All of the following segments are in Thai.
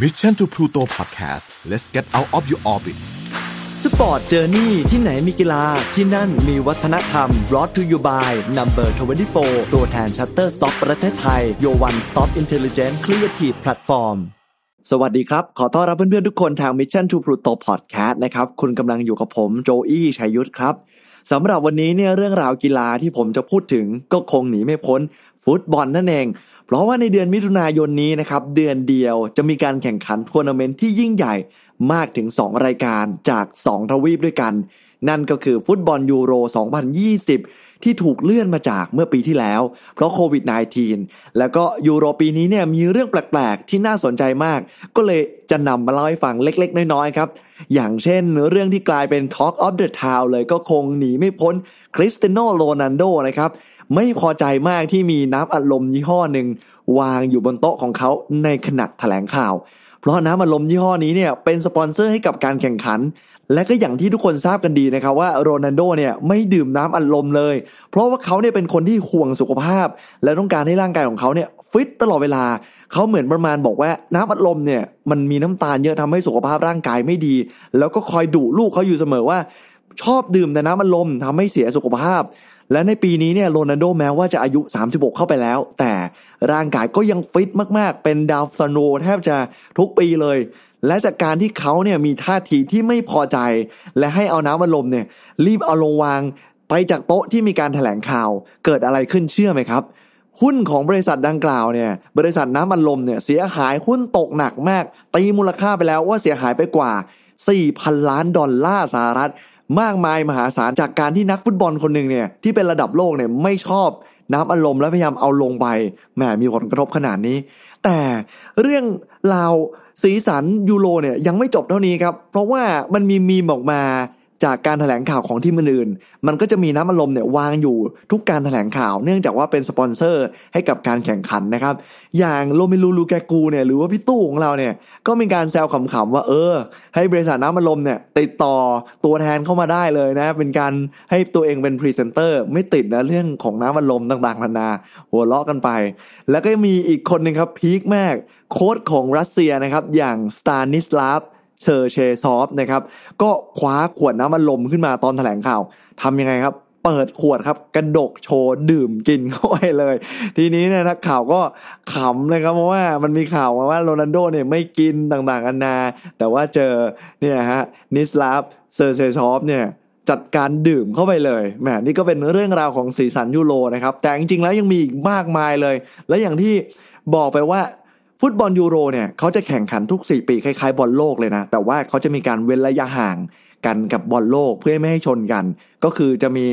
Mission to Pluto Podcast let's get out of your orbit Sports Journey ที่ไหนมีกีฬาที่นั่นมีวัฒนธรรม brought to you by Number 24 ตัวแทน Shutterstock ประเทศไทย Your One Stop Intelligent Creative Platform สวัสดีครับ ขอต้อนรับเพื่อนๆทุกคนทาง Mission to Pluto Podcast นะครับ คุณกำลังอยู่กับผมโจอี้ชัยยุทธครับสำหรับวันนี้เนี่ยเรื่องราวกีฬาที่ผมจะพูดถึงก็คงหนีไม่พ้นฟุตบอลนั่นเองเพราะว่าในเดือนมิถุนายนนี้นะครับเดือนเดียวจะมีการแข่งขันทัวร์นาเมนต์ที่ยิ่งใหญ่มากถึง 2 รายการจาก 2 ทวีปด้วยกัน นั่นก็คือฟุตบอลยูโร 2020 ที่ถูกเลื่อนมาจากเมื่อปีที่แล้ว เพราะโควิด -19 แล้วก็ยูโรปีนี้เนี่ยมีเรื่องแปลกๆ ที่น่าสนใจมาก ก็เลยจะนำมาเล่าให้ฟังเล็กๆ น้อยๆ ครับ อย่างเช่นเรื่องที่กลายเป็น Talk of the Town เลยก็คงหนีไม่พ้นคริสเตียโนโรนัลโดนะครับ ไม่พอใจมากที่มีน้ำอัดลมยี่ห้อหนึ่งวางอยู่บนโต๊ะของเขาในขณะแถลงข่าว เพราะน้ำอัดลมยี่ห้อนี้เนี่ยเป็นสปอนเซอร์ให้กับการแข่งขัน และก็อย่างที่ทุกคนทราบกันดีนะครับว่าโรนัลโดเนี่ยไม่ดื่มน้ำอัดลมเลย เพราะว่าเขาเนี่ยเป็นคนที่ห่วงสุขภาพ และต้องการให้ร่างกายของเขาเนี่ยฟิตตลอดเวลาเขาเหมือนประมาณบอกว่าน้ำอัดลมเนี่ยมันมีน้ำตาลเยอะทำให้สุขภาพร่างกายไม่ดี แล้วก็คอยดุลูกเขาอยู่เสมอว่าชอบดื่มแต่น้ำอัดลมทำให้เสียสุขภาพ และในปีนี้เนี่ยโรนัลโดแม้ว่าจะอายุ 36 เข้าไปแล้ว แต่ร่างกายก็ยังฟิตมากๆ เป็นดาวซันโนแทบจะทุกปีเลย และจากการที่เขาเนี่ยมีท่าทีที่ไม่พอใจ และให้เอาน้ำอัดลมเนี่ยรีบเอาลงวางไปจากโต๊ะที่มีการถแถลงข่าว เกิดอะไรขึ้นเชื่อไหมครับ หุ้นของบริษัทดังกล่าวเนี่ยบริษัทน้ำมันลมเนี่ยเสียหายหุ้นตกหนักมาก ตีมูลค่าไปแล้วว่าเสียหายไปกว่า4,000 ล้านดอลลาร์สหรัฐ มากมายมหาศาลจากการที่นักฟุตบอลคนหนึ่งเนี่ยที่เป็นระดับโลกเนี่ยไม่ชอบน้ำอารมณ์และพยายามเอาลงไปแหมมีผลกระทบขนาดนี้ แต่เรื่องราวสีสันยูโรเนี่ยยังไม่จบเท่านี้ครับ เพราะว่ามันมีมีมออกมา จากการถแถลงข่าวของทีมอื่นๆมันก็จะมีน้ำอารมณ์เนี่ยวางอยู่ทุกการถแถลงข่าว เนื่องจากว่าเป็นสปอนเซอร์ให้กับการแข่งขันนะครับ อย่างโรเมลูลูกากูเนี่ยหรือว่าพี่ตู้ของเราเนี่ยก็มีการแซวขำๆว่าเออ ให้บริษัทน้ำอัดลมเนี่ยติดต่อตัวแทนเข้ามาได้เลยนะ เป็นการให้ตัวเองเป็นพรีเซนเตอร์ไม่ติดนะเรื่องของน้ำอัดลมต่างๆนานาหัวเราะกันไป แล้วก็มีอีกคนหนึ่งครับพีคมากโค้ชของรัสเซียนะครับอย่างสตานิสลาฟ เซอร์เชซอฟนะครับก็คว้าขวดน้ำอัดลมขึ้นมาตอนแถลงข่าวทำยังไงครับเปิดขวดครับกระดกโชว์ดื่มกินเข้าไปเลย ทีนี้เนี่ยนักข่าวก็ขำเลยครับเพราะว่ามันมีข่าวมาว่าโรนัลโดเนี่ยไม่กินต่างๆนานา แต่ว่าเจอเนี่ยฮะสตานิสลาฟเซอร์เชซอฟเนี่ยจัดการดื่มเข้าไปเลยแหมนี่ก็เป็นเรื่องราวของสีสันยูโรนะครับแต่จริงๆแล้วยังมีอีกมากมายเลย และอย่างที่บอกไปว่า ฟุตบอลยูโรเนี่ยเขาจะแข่งขันทุก 4 ปีคล้ายๆบอลโลกเลยนะ แต่ว่าเขาจะมีการเว้นระยะห่างกันกับบอลโลกเพื่อไม่ให้ชนกัน ก็คือจะมี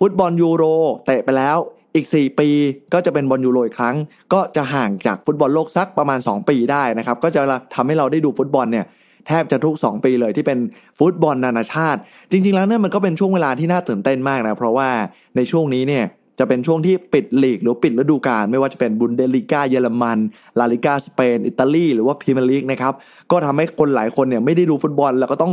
ฟุตบอลยูโรเตะไปแล้วอีก 4 ปีก็จะเป็นบอลยูโรอีกครั้ง ก็จะห่างจากฟุตบอลโลกสักประมาณ 2 ปีได้นะครับ ก็จะทำให้เราได้ดูฟุตบอลเนี่ยแทบจะทุก 2 ปีเลยที่เป็นฟุตบอลนานาชาติ จริง ๆ แล้วเนี่ยมันก็เป็นช่วงเวลาที่น่าตื่นเต้นมากนะเพราะว่าในช่วงนี้เนี่ย จะเป็นช่วงที่ปิดลีกหรือปิดฤดูกาลไม่ว่าจะเป็นบุนเดสลีกาเยอรมันลาลีกาสเปน อิตาลีหรือว่าพรีเมียร์ลีกนะครับก็ทำให้คนหลายคนเนี่ยไม่ได้ดูฟุตบอล แล้วก็ต้อง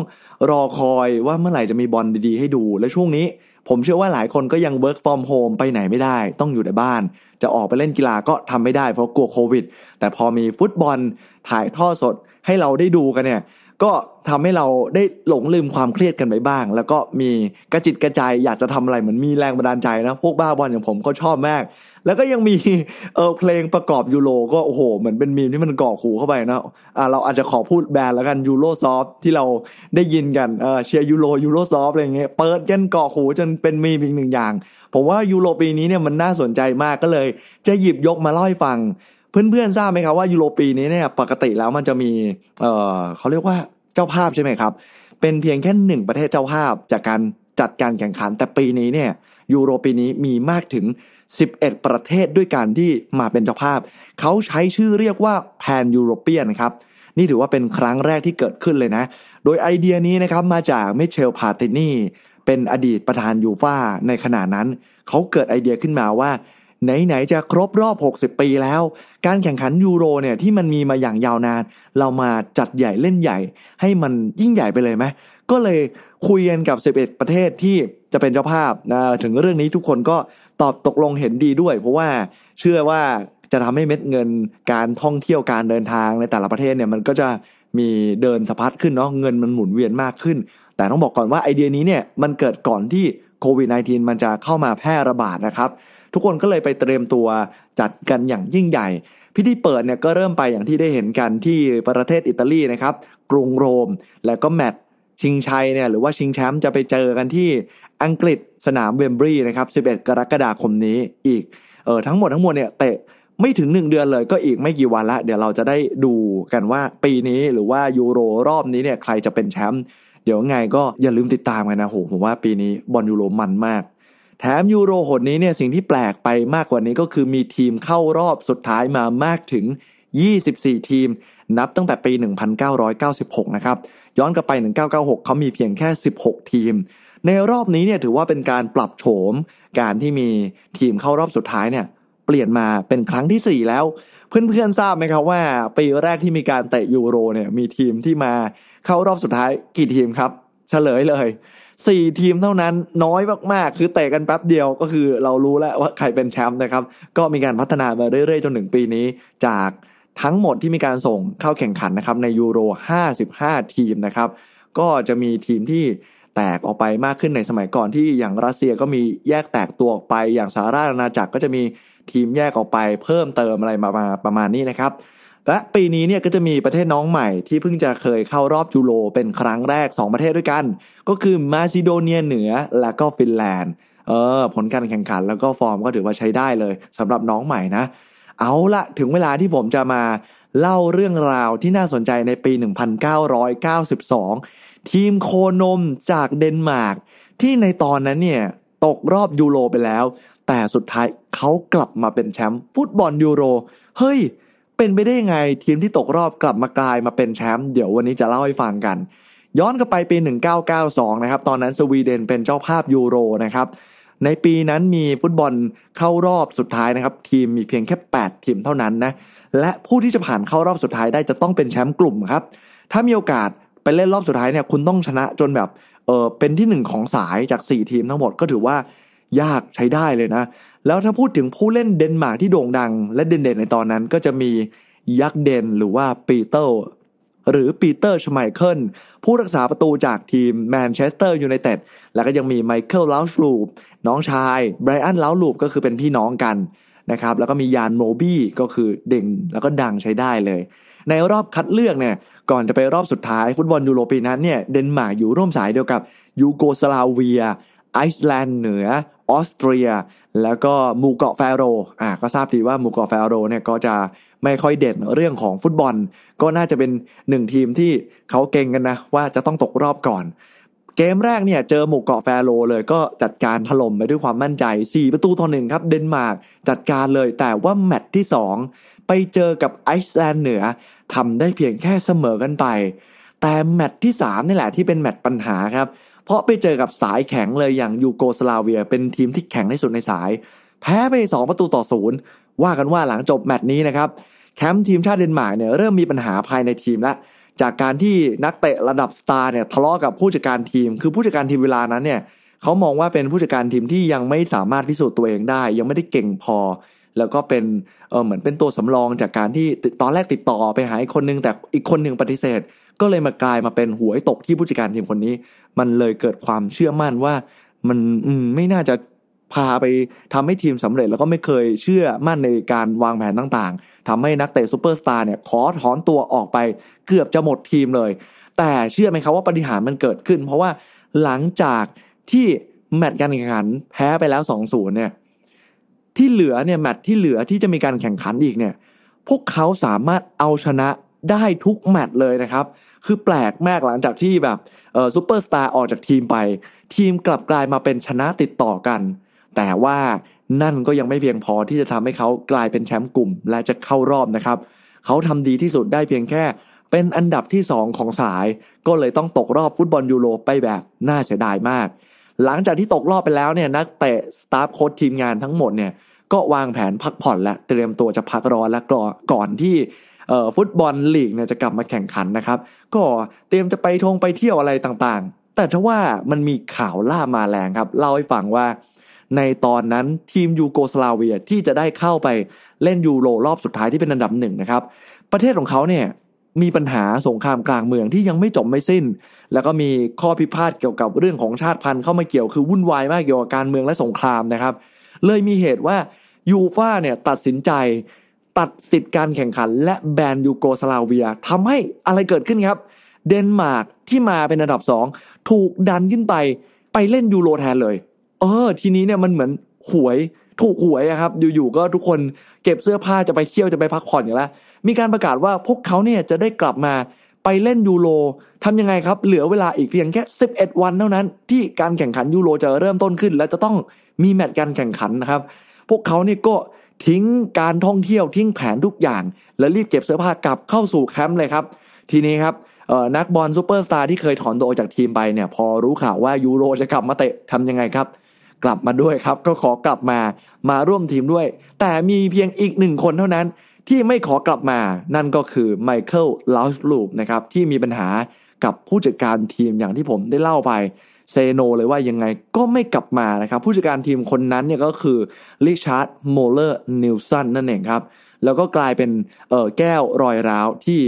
รอคอยว่าเมื่อไหร่จะมีบอลดีๆให้ดู และช่วงนี้ ผมเชื่อว่าหลายคนก็ยัง work from home ไปไหนไม่ได้ ต้องอยู่ในบ้าน จะออกไปเล่นกีฬาก็ทำไม่ได้เพราะกลัวโควิด แต่พอมีฟุตบอลถ่ายท่อสดให้เราได้ดูกันเนี่ย ก็ทำให้เราได้หลงลืมความเครียดกันไปบ้าง แล้วก็มีกระจิตกระใจอยากจะทำอะไรเหมือนมีแรงบันดาลใจนะ พวกบ้าบอลอย่างผมก็ชอบมาก แล้วก็ยังมีเออเพลงประกอบยูโรก็โอ้โหเหมือนเป็นมีมที่มันกรอกหูเข้าไปนะอ่าเราอาจจะขอพูดแบรนด์แล้วกันยูโรซอฟที่เราได้ยินกันเออเชียร์ยูโรยูโรซอฟอะไรเงี้ยเปิดกันกรอกหูจนเป็นมีมอีกหนึ่งอย่าง ผมว่ายูโรปีนี้เนี่ยมันน่าสนใจมากก็เลย จะหยิบยกมาเล่าให้ฟัง เพื่อนๆทราบไหมครับว่ายูโรปีนี้เนี่ยปกติแล้วมันจะมีเออเขาเรียกว่าเจ้าภาพใช่ไหมครับ เป็นเพียงแค่หนึ่งประเทศเจ้าภาพจากการจัดการแข่งขันแต่ปีนี้เนี่ยยูโรปีนี้มีมากถึง 11 ประเทศด้วยกันที่มาเป็นเจ้าภาพ เขาใช้ชื่อเรียกว่า Pan European ครับนี่ถือว่าเป็นครั้งแรกที่เกิดขึ้นเลยนะ โดยไอเดียนี้นะครับมาจากมิเชลพลาตินีเป็นอดีตประธานยูฟ่าในขณะนั้น เขาเกิดไอเดียขึ้นมาว่า ไหนๆจะครบรอบ 60 ปีแล้ว การแข่งขันยูโรเนี่ยที่มันมีมาอย่างยาวนาน เรามาจัดใหญ่เล่นใหญ่ ให้มันยิ่งใหญ่ไปเลยไหมก็เลยคุยกันกับ 11 ประเทศที่จะเป็นเจ้าภาพนะถึงเรื่องนี้ทุกคนก็ตอบตกลงเห็นดีด้วย เพราะว่าเชื่อว่าจะทำให้เม็ดเงินการท่องเที่ยวการเดินทางในแต่ละประเทศเนี่ยมันก็จะมีเดินสะพัดขึ้นเนาะเงินมันหมุนเวียนมากขึ้น แต่ต้องบอกก่อนว่าไอเดียนี้เนี่ยมันเกิดก่อนที่โควิด -19 มันจะเข้ามาแพร่ระบาดนะครับ ทุกคนก็เลยไปเตรียมตัวจัดกันอย่างยิ่งใหญ่ พิธีเปิดเนี่ยก็เริ่มไปอย่างที่ได้เห็นกันที่ประเทศอิตาลีนะครับ กรุงโรม แล้วก็แมตช์ชิงชัยเนี่ยหรือว่าชิงแชมป์จะไปเจอกันที่อังกฤษสนามเวมบลีย์นะครับ 11 กรกฎาคมนี้อีกเออทั้งหมดทั้งมวลเนี่ยเตะไม่ถึง 1 เดือนเลยก็อีกไม่กี่วันละ เดี๋ยวเราจะได้ดูกันว่าปีนี้หรือว่ายูโรรอบนี้เนี่ยใครจะเป็นแชมป์เดี๋ยวไงก็อย่าลืมติดตามกันนะโหผมว่าปีนี้บอลยูโรมันมาก แถมยูโรหนนี้เนี่ยสิ่งที่แปลกไปมากกว่านี้ก็คือมีทีมเข้ารอบสุดท้ายมามากถึง 24 ทีม นับตั้งแต่ปี 1996 นะครับ ย้อนกลับไป 1996 เขามีเพียงแค่ 16 ทีม ในรอบนี้เนี่ยถือว่าเป็นการปรับโฉม การที่มีทีมเข้ารอบสุดท้ายเนี่ยเปลี่ยนมาเป็นครั้งที่ 4 แล้ว เพื่อนๆทราบไหมครับว่าปีแรกที่มีการเตะยูโรเนี่ยมีทีมที่มาเข้ารอบสุดท้ายกี่ทีมครับ เฉลยเลย สี่ทีมเท่านั้นน้อยมากๆ คือเตะกันแป๊บเดียวก็คือเรารู้แล้วว่าใครเป็นแชมป์นะครับ ก็มีการพัฒนามาเรื่อยๆ จนถึงปีนี้ จากทั้งหมดที่มีการส่งเข้าแข่งขันนะครับในยูโร 55 ทีมนะครับ ก็จะมีทีมที่แตกออกไปมากขึ้นในสมัยก่อนที่อย่างรัสเซียก็มีแยกแตกตัวออกไป อย่างสหราชอาณาจักรก็จะมีทีมแยกออกไปเพิ่มเติมอะไรมาประมาณนี้นะครับ และปีนี้เนี่ยก็จะมีประเทศน้องใหม่ที่เพิ่งจะเคยเข้ารอบยูโรเป็นครั้งแรก 2 ประเทศด้วยกัน ก็คือมาซิโดเนียเหนือและก็ฟินแลนด์เออผลการแข่งขันแล้วก็ฟอร์มก็ถือว่าใช้ได้เลยสำหรับน้องใหม่นะ เอาละถึงเวลาที่ผมจะมาเล่าเรื่องราวที่น่าสนใจในปี 1992 ทีมโคนมจากเดนมาร์กที่ในตอนนั้นเนี่ยตกรอบยูโรไปแล้ว แต่สุดท้ายเขากลับมาเป็นแชมป์ฟุตบอลยูโร เฮ้ย เป็นไปได้ยังไงทีมที่ตกรอบกลับมากลายมาเป็นแชมป์เดี๋ยววันนี้จะเล่าให้ฟังกัน ย้อนกลับไปปี 1992 นะครับ ตอนนั้นสวีเดนเป็นเจ้าภาพยูโรนะครับในปีนั้นมีฟุตบอลเข้ารอบสุดท้ายนะครับ ทีมมีเพียงแค่ 8 ทีมเท่านั้นนะและผู้ที่จะผ่านเข้ารอบสุดท้ายได้จะต้องเป็นแชมป์กลุ่มครับถ้ามีโอกาสไปเล่นรอบสุดท้ายเนี่ยคุณต้องชนะจนแบบเออเป็นที่หนึ่งของสายจาก 4 ทีมทั้งหมดก็ถือว่ายากใช้ได้เลยนะ แล้วถ้าพูดถึงผู้เล่นเดนมาร์กที่โด่งดัง และเด่นๆในตอนนั้นก็จะมียักษ์เดนหรือว่าปีเตอร์หรือปีเตอร์ชไมเคิลผู้รักษาประตูจากทีมแมนเชสเตอร์ยูไนเต็ดแล้วก็ยังมีไมเคิลเลาดรูปน้องชายไบรอันเลาดรูปก็คือเป็นพี่น้องกันนะครับแล้วก็มียานโมลบี้ก็คือเก่งแล้วก็ดังใช้ได้เลย ในรอบคัดเลือกเนี่ยก่อนจะไปรอบสุดท้ายฟุตบอลยูโรปีนั้นเนี่ยเดนมาร์กอยู่ร่วมสายเดียวกับยูโกสลาเวีย ไอซ์แลนด์เหนือ ออสเตรีย แล้วก็หมู่เกาะแฟโรอ่าก็ทราบดีว่าหมู่เกาะแฟโรเนี่ยก็จะไม่ค่อยเด่นเรื่องของฟุตบอล ก็น่าจะเป็นหนึ่งทีมที่เขาเก็งกันนะ ว่าจะต้องตกรอบก่อน เกมแรกเนี่ยเจอหมู่เกาะแฟโรเลยก็จัดการถล่มไปด้วยความมั่นใจ 4 ประตูต่อหนึ่งครับเดนมาร์กจัดการเลยแต่ว่าแมตช์ที่ 2 ไปเจอกับไอซ์แลนด์เหนือทำได้เพียงแค่เสมอกันไป แต่แมตช์ที่3นี่แหละที่เป็นแมตช์ปัญหาครับ เพราะไปเจอกับสายแข็งเลยอย่างยูโกสลาเวีย เป็นทีมที่แข็งที่สุดในสาย แพ้ไป 2 ประตูต่อศูนย์ว่ากันว่าหลังจบแมตช์นี้นะครับแคมป์ทีมชาติเดนมาร์กเนี่ยเริ่มมีปัญหาภายในทีมแล้วจากการที่นักเตะระดับสตาร์เนี่ยทะเลาะกับผู้จัดการทีม คือผู้จัดการทีมเวลานั้นเนี่ยเขามองว่าเป็นผู้จัดการทีมที่ยังไม่สามารถพิสูจน์ตัวเองได้ ยังไม่ได้เก่งพอ แล้วก็เป็นเออเหมือนเป็นตัวสำรองจากการที่ตอนแรกติดต่อไปหาอีกคนนึงแต่อีกคนหนึ่งปฏิเสธ ก็เลยมากลายมาเป็นหวยตกที่ผู้จัดการทีมคนนี้ มันเลยเกิดความเชื่อมั่นว่ามันไม่น่าจะพาไปทำให้ทีมสำเร็จแล้วก็ไม่เคยเชื่อมั่นในการวางแผนต่างๆทำให้นักเตะซูเปอร์สตาร์เนี่ยขอถอนตัวออกไปเกือบจะหมดทีมเลย แต่เชื่อไหมครับว่าปาฏิหาริย์มันเกิดขึ้น เพราะว่าหลังจากที่แมตช์การแข่งขันแพ้ไปแล้ว 2-0 เนี่ยที่เหลือเนี่ยแมตช์ที่เหลือที่จะมีการแข่งขันอีกเนี่ย พวกเขาสามารถเอาชนะ ได้ทุกแมตช์เลยนะครับ คือแปลกมากหลังจากที่แบบซูเปอร์สตาร์ออกจากทีมไป ทีมกลับกลายมาเป็นชนะติดต่อกัน แต่ว่านั่นก็ยังไม่เพียงพอที่จะทำให้เขากลายเป็นแชมป์กลุ่ม และจะเข้ารอบนะครับ เขาทำดีที่สุดได้เพียงแค่เป็นอันดับที่ 2 ของสาย ก็เลยต้องตกรอบฟุตบอลยูโรไปแบบน่าเสียดายมาก หลังจากที่ตกรอบไปแล้วเนี่ยนักเตะสตาฟโค้ชทีมงานทั้งหมดเนี่ยก็วางแผนพักผ่อนและเตรียมตัวจะพักร้อนและก่อนที่ ฟุตบอลลีกเนี่ยจะกลับมาแข่งขันนะครับ ก็เตรียมจะไปทงไปเที่ยวอะไรต่างๆ แต่ถ้าว่ามันมีข่าวล่ามาแรงครับเล่าให้ฟังว่า ในตอนนั้นทีมยูโกสลาเวียที่จะได้เข้าไปเล่นยูโรรอบสุดท้ายที่เป็นอันดับหนึ่งนะครับ ประเทศของเขาเนี่ยมีปัญหาสงครามกลางเมืองที่ยังไม่จบไม่สิ้น แล้วก็มีข้อพิพาทเกี่ยวกับเรื่องของชาติพันธุ์เข้ามาเกี่ยวคือวุ่นวายมากเกี่ยวกับการเมืองและสงครามนะครับ เลยมีเหตุว่ายูฟ่าเนี่ยตัดสินใจ ตัดสิทธิ์การแข่งขัน และแบนยูโกสลาเวียทำให้อะไรเกิดขึ้นครับ เดนมาร์กที่มาเป็นอันดับสองถูกดันขึ้นไปไปเล่นยูโรแทนเลย เออ ทีนี้เนี่ยมันเหมือนหวยถูกหวยอะครับ อยู่ๆก็ทุกคนเก็บเสื้อผ้าจะไปเที่ยวจะไปพักผ่อนอย่างแล้วมีการประกาศว่าพวกเขาเนี่ยจะได้กลับมาไปเล่นยูโรทำยังไงครับ เหลือเวลาอีกเพียงแค่ 11 วันเท่านั้น ที่การแข่งขันยูโรจะเริ่มต้นขึ้น และจะต้องมีแมตช์การแข่งขันนะครับ พวกเขาเนี่ยก็ ทิ้งการท่องเที่ยวทิ้งแผนทุกอย่าง แล้วรีบเก็บเสื้อผ้ากลับเข้าสู่แคมป์เลยครับ ทีนี้ครับนักบอลซูเปอร์สตาร์ที่เคยถอนตัวออกจากทีมไปเนี่ยพอรู้ข่าวว่ายูโรจะกลับมาเตะทำยังไงครับ กลับมาด้วยครับ ก็ขอกลับมามาร่วมทีมด้วย แต่มีเพียงอีกหนึ่งคนเท่านั้นที่ไม่ขอกลับมา นั่นก็คือไมเคิลเลาดรูปนะครับที่มีปัญหากับผู้จัดการทีมอย่างที่ผมได้เล่าไป say no เลยว่ายังไงก็ไม่กลับมานะครับ ผู้จัดการทีมคนนั้นเนี่ยก็คือริชาร์ดโมลเลอร์นีลเซ่นนั่นเองครับ แล้วก็กลายเป็นเออแก้วรอยร้าวที่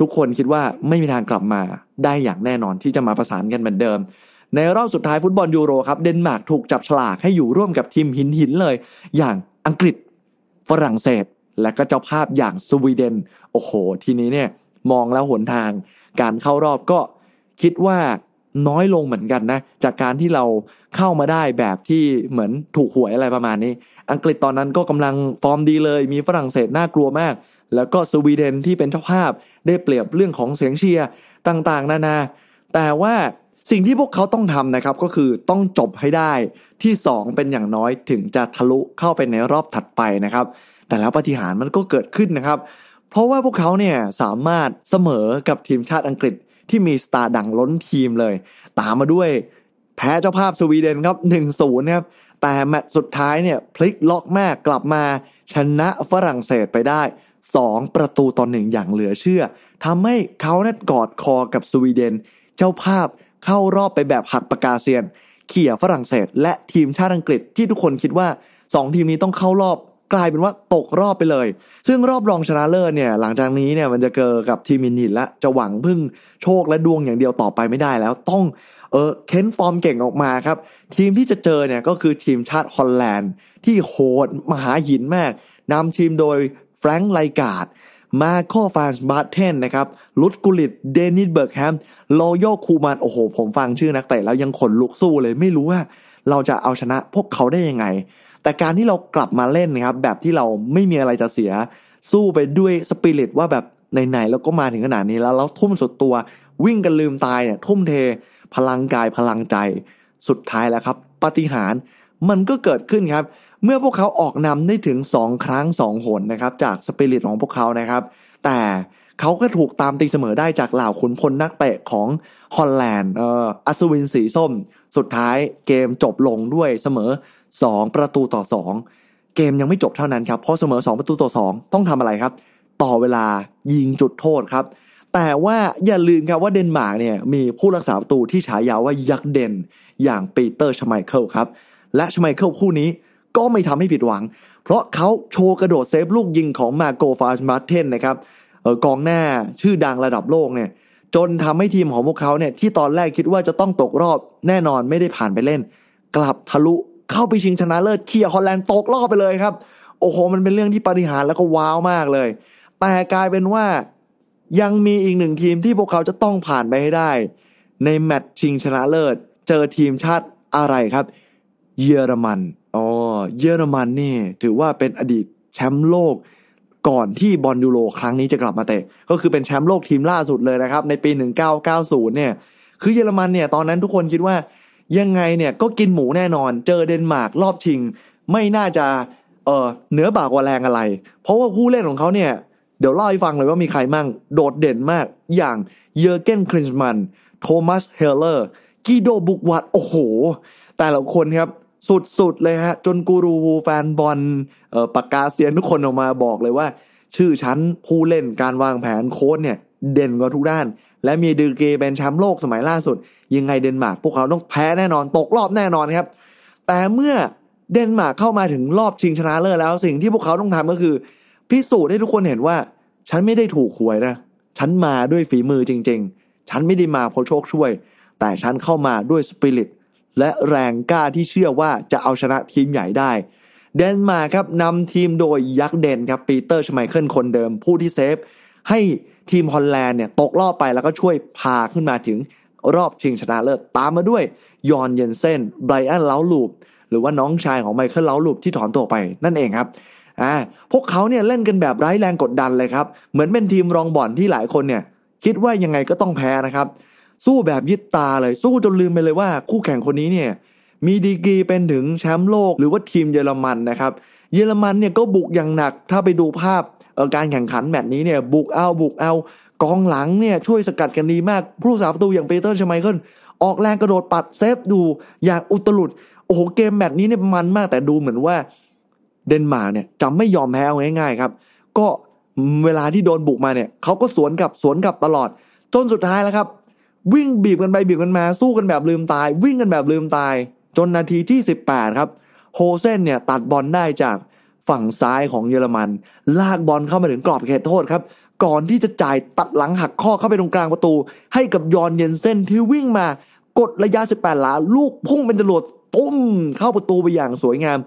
ทุกคนคิดว่าไม่มีทางกลับมาได้อย่างแน่นอนที่จะมาประสานกันเหมือนเดิม ในรอบสุดท้ายฟุตบอลยูโรครับเดนมาร์กถูกจับฉลากให้อยู่ร่วมกับทีมหินหินเลย อย่างอังกฤษฝรั่งเศส และก็เจ้าภาพอย่างสวีเดนโอ้โห ทีนี้เนี่ยมองแล้วหนทางการเข้ารอบก็คิดว่า น้อยลงเหมือนกันนะ จากการที่เราเข้ามาได้แบบที่เหมือนถูกหวยอะไรประมาณนี้ อังกฤษตอนนั้นก็กำลังฟอร์มดีเลย มีฝรั่งเศสน่ากลัวมาก แล้วก็สวีเดนที่เป็นเจ้าภาพได้เปรียบเรื่องของเสียงเชียร์ต่างๆ นานา แต่ว่าสิ่งที่พวกเขาต้องทำนะครับก็คือต้องจบให้ได้ที่ 2 เป็นอย่างน้อยถึงจะทะลุเข้าไปในรอบถัดไปนะครับ แต่แล้วปฏิหารมันก็เกิดขึ้นนะครับ เพราะว่าพวกเขาเนี่ยสามารถเสมอกับทีมชาติอังกฤษ ที่มีสตาร์ดังล้นทีมเลย ตามมาด้วยแพ้เจ้าภาพสวีเดนครับ1-0นะครับแต่แมตช์สุดท้ายเนี่ยพลิกล็อกแม่กลับมาชนะฝรั่งเศสไปได้ 2 ประตูต่อหนึ่งอย่างเหลือเชื่อทำให้เขานั้นกอดคอกับสวีเดน เจ้าภาพเข้ารอบไปแบบหักปากกาเซียน เขี่ยฝรั่งเศส และทีมชาติอังกฤษที่ทุกคนคิดว่า 2 ทีมนี้ต้องเข้ารอบ กลายเป็นว่าตกรอบไปเลย ซึ่งรอบรองชนะเลิศเนี่ยหลังจากนี้เนี่ยมันจะเจอกับทีมมินินละจะหวังพึ่งโชคและดวงอย่างเดียวต่อไปไม่ได้แล้วต้องเออเค้นฟอร์มเก่งออกมาครับ ทีมที่จะเจอเนี่ยก็คือทีมชาติฮอลแลนด์ ที่โหดมหาหินมากนำทีมโดยแฟรงค์ไลกาดมาร์โกฟานบาสเทนนะครับรุดกุลลิตเดนนิสเบิร์กแคมป์โรนัลด์คูมันโอ้โห ผมฟังชื่อนักเตะแล้วยังขนลุกซู่เลยไม่รู้ว่าเราจะเอาชนะพวกเขาได้ยังไง แต่การที่เรากลับมาเล่นนะครับแบบที่เราไม่มีอะไรจะเสีย สู้ไปด้วยสปิริตว่าแบบไหนๆแล้วก็มาถึงขนาดนี้แล้วเราทุ่มสุดตัว วิ่งกันลืมตายเนี่ยทุ่มเท พลังกายพลังใจสุดท้ายแล้วครับปาฏิหาริย์มันก็เกิดขึ้นครับ เมื่อพวกเขาออกนำได้ถึง 2 ครั้ง 2 หนนะครับจากสปิริตของพวกเขานะครับ แต่เขาก็ถูกตามตีเสมอได้จากเหล่าขุนพลนักเตะของฮอลแลนด์เอออัศวินสีส้ม สุดท้ายเกมจบลงด้วยเสมอ 2 ประตูต่อ 2 เกมยังไม่จบเท่านั้นครับเพราะเสมอ 2 ประตูต่อ 2 ต้องทำอะไรครับ ต่อเวลายิงจุดโทษครับ แต่ว่าอย่าลืมครับว่าเดนมาร์กเนี่ยมีผู้รักษาประตูที่ฉายาว่ายักษ์เดนอย่างปีเตอร์ชไมเคิลครับและชไมเคิลคู่นี้ก็ไม่ทำให้ผิดหวัง เพราะเขาโชว์กระโดดเซฟลูกยิงของมาร์โกฟานบาสเทนนะครับเออกองหน้าชื่อดังระดับโลกเนี่ยจนทำให้ทีมของพวกเขาเนี่ยที่ตอนแรกคิดว่าจะต้องตกรอบแน่นอนไม่ได้ผ่านไปเล่น กลับทะลุ เข้าไปชิงชนะเลิศเขี่ยฮอลแลนด์ตกรอบไปเลยครับ โอ้โห มันเป็นเรื่องที่ปาฏิหาริย์แล้วก็ว้าวมากเลย แต่กลายเป็นว่ายังมีอีกหนึ่งทีมที่พวกเขาจะต้องผ่านไปให้ได้ ในแมตช์ชิงชนะเลิศ เจอทีมชาติอะไรครับ เยอรมันอ๋อเยอรมันนี่ ถือว่าเป็นอดีตแชมป์โลกก่อนที่บอลยูโรครั้งนี้จะกลับมาเตะ ก็คือเป็นแชมป์โลกทีมล่าสุดเลยนะครับ ในปี 1990 เนี่ย คือเยอรมันเนี่ยตอนนั้นทุกคนคิดว่า ยังไงเนี่ยก็กินหมูแน่นอน เจอเดนมาร์กรอบชิง ไม่น่าจะเออเหนือบ่ากว่าแรงอะไร เพราะว่าผู้เล่นของเขาเนี่ยเดี๋ยวเล่าให้ฟังเลยว่ามีใครมั่ง โดดเด่นมากอย่างเยอร์เกนคลินส์มันน์ โทมัสเฮสเลอร์กุยโดบุควัลด์โอ้โห แต่ละคนครับสุดๆเลยฮะ จนกูรูแฟนบอลเออปากกาเซียนทุกคนออกมาบอกเลยว่า ชื่อชั้นผู้เล่นการวางแผนโค้ชเนี่ย เด่นกว่าทุกด้าน และมีดีกรีเป็นแชมป์โลกสมัยล่าสุด ยังไงเดนมาร์กพวกเขาต้องแพ้แน่นอนตกรอบแน่นอนครับ แต่เมื่อเดนมาร์กเข้ามาถึงรอบชิงชนะเลิศแล้วสิ่งที่พวกเขาต้องทำก็คือ พิสูจน์ให้ทุกคนเห็นว่า ฉันไม่ได้ถูกหวยนะ ฉันมาด้วยฝีมือจริง ๆ ฉันไม่ได้มาเพราะโชคช่วย แต่ฉันเข้ามาด้วยสปิริตอันแรงกล้าที่เชื่อว่าจะเอาชนะทีมใหญ่ได้เดนมาร์กครับนำทีมโดยยักษ์เดนครับปีเตอร์ชไมเคิลคนเดิม ผู้ที่เซฟ ให้ ทีมฮอลแลนด์เนี่ยตกรอบไปแล้วก็ช่วยพาขึ้นมาถึงรอบชิงชนะเลิศตามมาด้วยยอนเยนเซนไบรอันเลาดรูปหรือว่าน้องชายของไมเคิลเลาดรูปที่ถอนตัวไปนั่นเองครับอ่าพวกเขาเนี่ยเล่นกันแบบไร้แรงกดดันเลยครับ เหมือนเป็นทีมรองบ่อนที่หลายคนเนี่ยคิดว่ายังไงก็ต้องแพ้นะครับ สู้แบบยิบตาเลยสู้จนลืมไปเลยว่า คู่แข่งคนนี้เนี่ยมีดีกรีเป็นถึงแชมป์โลกหรือว่าทีมเยอรมันนะครับ เยอรมันเนี่ยก็บุกอย่างหนักถ้าไปดูภาพ การแข่งขันแมตช์นี้เนี่ยบุกเอาบุกเอากองหลังเนี่ยช่วยสกัดกันดีมาก ผู้รักษาประตูอย่างปีเตอร์ชไมเคิลออกแรงกระโดดปัดเซฟดูอย่างอุตลุดโอ้โหเกมแมตช์นี้เนี่ยมันมากแต่ดูเหมือนว่าเดนมาร์กเนี่ยจะไม่ยอมแพ้ง่ายๆครับ ก็เวลาที่โดนบุกมาเนี่ยเขาก็สวนกลับสวนกลับตลอด จนสุดท้ายแล้วครับ วิ่งบีบกันไปบีบกันมา สู้กันแบบลืมตาย วิ่งกันแบบลืมตาย จนนาทีที่ 18 ครับโพฟเซนเนี่ยตัดบอลได้จาก ฝั่งซ้ายของเยอรมัน ลากบอลเข้ามาถึงกรอบเขตโทษครับ ก่อนที่จะจ่ายตัดหลังหักข้อเข้าไปตรงกลางประตู ให้กับยอนเยนเซนที่วิ่งมากดระยะ 18 หลา ลูกพุ่งเป็นจรวดตู้มเข้าประตูไปอย่างสวยงาม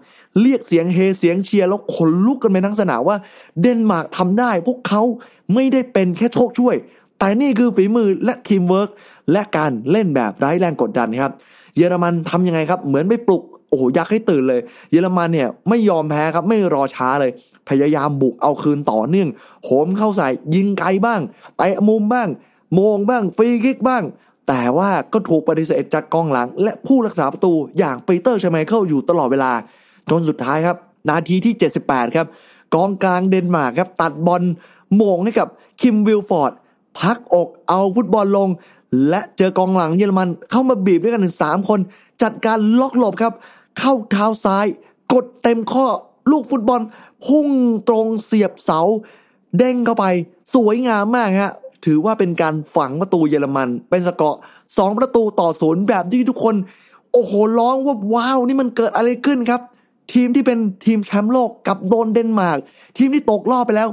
เรียกเสียงเฮเสียงเชียร์แล้วขนลุกกันไปทั้งสนามว่า เดนมาร์กทำได้ พวกเขาไม่ได้เป็นแค่โชคช่วย แต่นี่คือฝีมือและทีมเวิร์กและการเล่นแบบไร้แรงกดดันครับ เยอรมันทำยังไงครับ เหมือนไปปลุก โอ้โหยักษ์ให้ตื่นเลย เยอรมันเนี่ยไม่ยอมแพ้ครับไม่รอช้าเลย พยายามบุกเอาคืนต่อเนื่องโหมเข้าใส่ยิงไกลบ้างเตะมุมบ้างโหม่งบ้างฟรีคิกบ้าง แต่ว่าก็ถูกปฏิเสธจากกองหลัง และผู้รักษาประตูอย่างปีเตอร์ชไมเคิลอยู่ตลอดเวลา จนสุดท้ายครับ นาทีที่ 78 ครับ กองกลางเดนมาร์กครับ ตัดบอลโหม่งให้กับคิมวิลฟอร์ดพักอกเอาฟุตบอลลง และเจอกองหลังเยอรมันเข้ามาบีบด้วยกันถึงสามคน จัดการล็อกหลบครับ เข้าเท้าซ้าย กดเต็มข้อลูกฟุตบอล พุ่งตรงเสียบเสา เด้งเข้าไป สวยงามมากฮะ ถือว่าเป็นการฝังประตูเยอรมัน เป็นสกอร์สองประตูต่อศูนย์แบบที่ทุกคน โอ้โหร้องว่าว้าวนี่มันเกิดอะไรขึ้นครับ ทีมที่เป็นทีมแชมป์โลกกลับโดนเดนมาร์กทีมที่ตกรอบไปแล้ว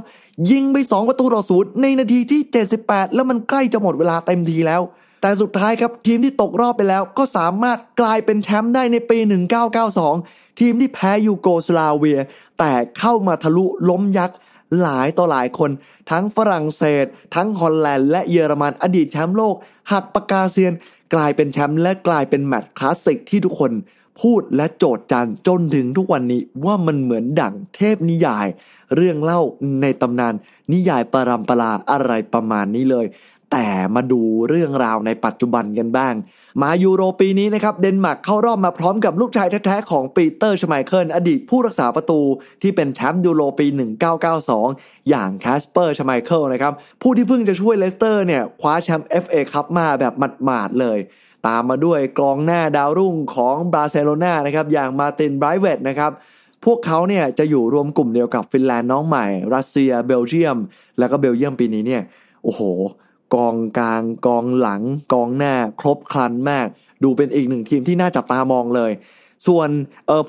ยิงไป 2 ประตูต่อศูนย์ในนาทีที่ 78 แล้วมันใกล้จะหมดเวลาเต็มทีแล้ว แต่สุดท้ายครับทีมที่ตกรอบไปแล้วก็สามารถกลายเป็นแชมป์ได้ในปี 1992 ทีมที่แพ้ยูโกสลาเวีย แต่เข้ามาทะลุล้มยักษ์หลายต่อหลายคน ทั้งฝรั่งเศส ทั้งฮอลแลนด์และเยอรมันอดีตแชมป์โลก หักปากกาเซียน กลายเป็นแชมป์และกลายเป็นแมตช์คลาสสิกที่ทุกคนพูดและโจษจันจนถึงทุกวันนี้ว่ามันเหมือนดั่งเทพนิยาย เรื่องเล่าในตำนานนิยายปรำปราอะไรประมาณนี้เลย แต่มาดูเรื่องราวในปัจจุบันกันบ้าง มายูโรปีนี้นะครับเดนมาร์กเข้ารอบมาพร้อมกับลูกชายแท้ๆของปีเตอร์ชไมเคิลอดีตผู้รักษาประตูที่เป็นแชมป์ยูโรปี 1992 อย่างแคสเปอร์ชไมเคิลนะครับผู้ที่เพิ่งจะช่วยเลสเตอร์เนี่ยคว้าแชมป์ FA คัพมาแบบหมาดๆเลยตามมาด้วยกองหน้าดาวรุ่งของบาร์เซโลนานะครับอย่างมาร์ตินเบรธเวตนะครับพวกเขาเนี่ยจะอยู่รวมกลุ่มเดียวกับฟินแลนด์น้องใหม่ รัสเซีย เบลเยียม แล้วก็เบลเยียมปีนี้เนี่ยโอ้โห กองกลาง กองหลัง กองหน้า ครบครันมาก ดูเป็นอีกหนึ่งทีมที่น่าจับตามองเลย ส่วน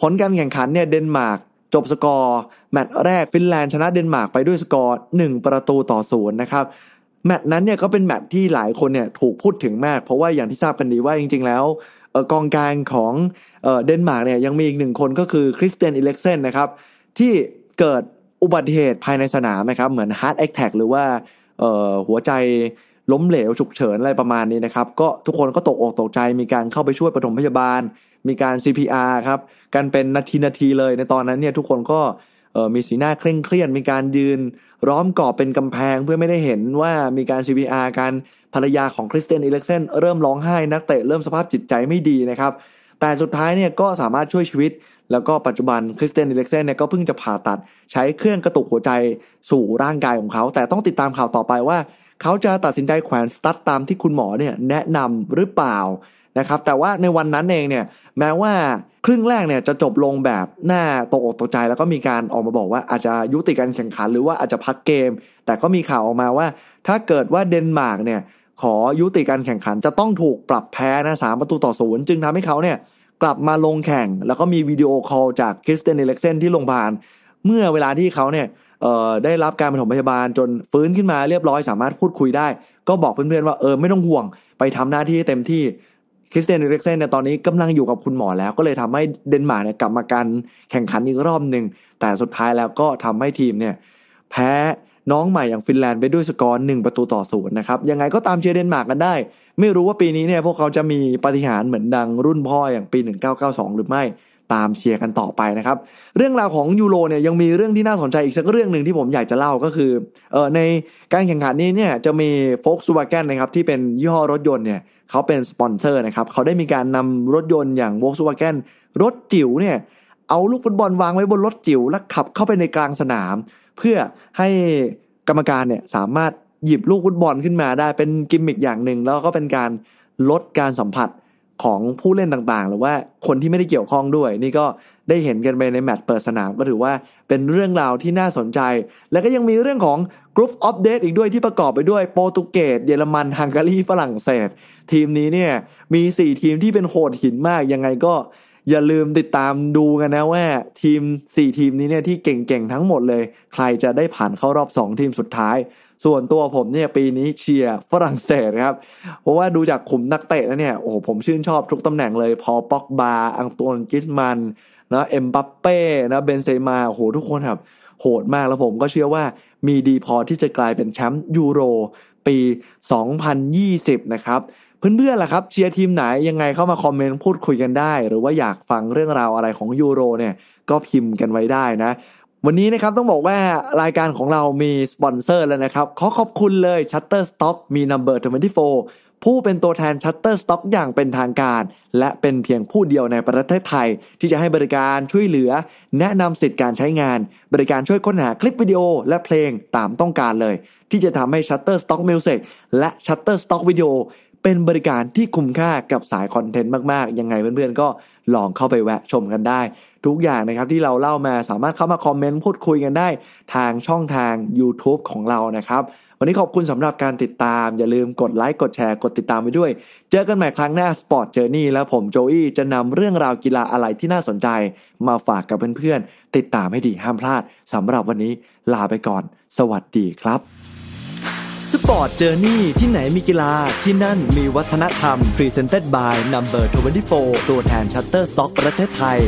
ผลการแข่งขันเนี่ยเดนมาร์กจบสกอร์ แมตช์แรกฟินแลนด์ชนะเดนมาร์กไปด้วยสกอร์ 1 ประตูต่อศูนย์นะครับแมตช์นั้นเนี่ยก็เป็นแมตช์ที่หลายคนเนี่ยถูกพูดถึงมาก เพราะว่าอย่างที่ทราบกันดีว่าจริง ๆ แล้วกองกลางของเดนมาร์กเนี่ยยังมีอีกหนึ่งคนก็คือคริสเตียน อีริคเซ่นนะครับที่เกิดอุบัติเหตุภายในสนามนะครับเหมือน heart attack หรือว่าหัวใจ ล้มเหลวฉุกเฉินอะไรประมาณนี้นะครับ ก็ทุกคนก็ตกอกตกใจมีการเข้าไปช่วยปฐมพยาบาล มีการ CPR ครับกันเป็นนาทีนาทีเลยในตอนนั้นเนี่ยทุกคนก็มีสีหน้าเคร่งเครียดมีการยืนล้อมกรอบเป็นกำแพงเพื่อไม่ได้เห็นว่ามีการ CPR การภรรยาของคริสเตียนอิเล็กเซนเริ่มร้องไห้นักเตะเริ่มสภาพจิตใจไม่ดีนะครับแต่สุดท้ายเนี่ยก็สามารถช่วยชีวิต แล้วก็ปัจจุบันคริสเตียนอิเล็กเซนเนี่ยก็เพิ่งจะผ่าตัด ใช้เครื่องกระตุกหัวใจสู่ร่างกายของเขา แต่ต้องติดตามข่าวต่อไปว่า เขาจะตัดสินใจแขวนสตั๊ดตามที่คุณหมอเนี่ยแนะนำหรือเปล่านะครับแต่ว่าในวันนั้นเองเนี่ยแม้ว่าครึ่งแรกเนี่ยจะจบลงแบบหน้าตกอกตกใจแล้วก็มีการออกมาบอกว่าอาจจะยุติการแข่งขันหรือว่าอาจจะพักเกม แต่ก็มีข่าวออกมาว่า ถ้าเกิดว่าเดนมาร์กเนี่ยขอยุติการแข่งขันจะต้องถูกปรับแพ้นะสามประตูต่อศูนย์จึงทำให้เขาเนี่ยกลับมาลงแข่ง แล้วก็มีวิดีโอคอลจากคริสเตียน อีริคเซ่นที่โรงพยาบาลเมื่อเวลาที่เขาเนี่ย ได้รับการปฐมพยาบาลจนฟื้นขึ้นมาเรียบร้อยสามารถพูดคุยได้ ก็บอกเพื่อนๆว่าเออไม่ต้องห่วงไปทำหน้าที่ให้เต็มที่คริสเตียน อีริคเซ่นเนี่ยตอนนี้กำลังอยู่กับคุณหมอแล้วก็เลยทำให้เดนมาร์กเนี่ยกลับมาการแข่งขันอีกรอบหนึ่งแต่สุดท้ายแล้วก็ทำให้ทีมเนี่ยแพ้น้องใหม่อย่างฟินแลนด์ไปด้วยสกอร์หนึ่งประตูต่อศูนย์นะครับยังไงก็ตามเชียร์เดนมาร์กกันได้ ไม่รู้ว่าปีนี้เนี่ยพวกเขาจะมีปาฏิหาริย์เหมือนดังรุ่นพ่ออย่างปี 1992 หรือไม่ ตามเชียร์กันต่อไปนะครับ เรื่องราวของยูโรเนี่ยยังมีเรื่องที่น่าสนใจอีกสักเรื่องหนึ่งที่ผมอยากจะเล่าก็คือเออในการแข่งขันนี้เนี่ยจะมีโฟกซูวาแกนนะครับที่เป็นยี่ห้อรถยนต์เนี่ยเขาเป็นสปอนเซอร์นะครับเขาได้มีการนำรถยนต์อย่างโวกซูวาแกนรถจิ๋วเนี่ยเอาลูกฟุตบอลวางไว้บนรถจิ๋วแล้วขับเข้าไปในกลางสนาม เพื่อให้กรรมการเนี่ยสามารถหยิบลูกฟุตบอลขึ้นมาได้เป็นกิมมิคอย่างหนึ่งแล้วก็เป็นการลดการสัมผัส ของผู้เล่นต่างๆ หรือว่าคนที่ไม่ได้เกี่ยวข้องด้วย นี่ก็ได้เห็นกันไปในแมตช์เปิดสนามก็ถือว่าเป็นเรื่องราวที่น่าสนใจ แล้วก็ยังมีเรื่องของกรุ๊ปอัปเดตอีกด้วยที่ประกอบไปด้วยโปรตุเกสเยอรมันฮังการีฝรั่งเศส ทีมนี้เนี่ยมี 4 ทีมที่เป็นโหดหินมากยังไงก็อย่าลืมติดตามดูกันนะว่าทีม 4 ทีมนี้เนี่ยที่เก่งๆทั้งหมดเลย ใครจะได้ผ่านเข้ารอบ 2 ทีมสุดท้าย ส่วนตัวผมเนี่ยปีนี้เชียร์ฝรั่งเศสครับ เพราะว่าดูจากขุมนักเตะแล้วเนี่ยโอ้โหผมชื่นชอบทุกตำแหน่งเลย ปอล ป็อกบาอองตวนกรีซมันน์นะเอ็มบัปเป้นะเบนเซมาโอ้โหทุกคนครับโหดมากแล้วผมก็เชื่อว่ามีดีพอที่จะกลายเป็นแชมป์ยูโรปี 2020 นะครับเพื่อนๆล่ะครับเชียร์ทีมไหนยังไงเข้ามาคอมเมนต์พูดคุยกันได้ หรือว่าอยากฟังเรื่องราวอะไรของยูโรเนี่ยก็พิมพ์กันไว้ได้นะ วันนี้นะครับต้องบอกว่ารายการของเรามีสปอนเซอร์แล้วนะครับ ขอขอบคุณเลย Shutterstock มี Number 24 ผู้เป็นตัวแทน Shutterstock อย่างเป็นทางการ และเป็นเพียงผู้เดียวในประเทศไทย ที่จะให้บริการช่วยเหลือ แนะนำสิทธิการใช้งาน บริการช่วยค้นหาคลิปวิดีโอและเพลงตามต้องการเลย ที่จะทำให้ Shutterstock Music และ Shutterstock Video เป็นบริการที่คุ้มค่ากับสายคอนเทนต์มากๆ ยังไงเพื่อนๆ ก็ลองเข้าไปแวะชมกันได้ ทุกอย่างนะครับที่เราเล่ามาสามารถเข้ามาคอมเมนต์พูดคุยกันได้ ทางช่องทาง YouTube ของเรานะครับ วันนี้ขอบคุณสำหรับการติดตาม อย่าลืมกดไลค์กดแชร์กดติดตามไปด้วย เจอกันใหม่ครั้งหน้า Sport Journey แล้วผมโจอี้จะนำเรื่องราวกีฬาอะไรที่น่าสนใจ มาฝากกับเพื่อนๆติดตามให้ดีห้ามพลาดสำหรับวันนี้ลาไปก่อน สวัสดีครับ Sport Journey ที่ไหนมีกีฬาที่นั่นมีวัฒนธรรม Presented by Number 24 ตัวแทน Shutterstock ประเทศไทย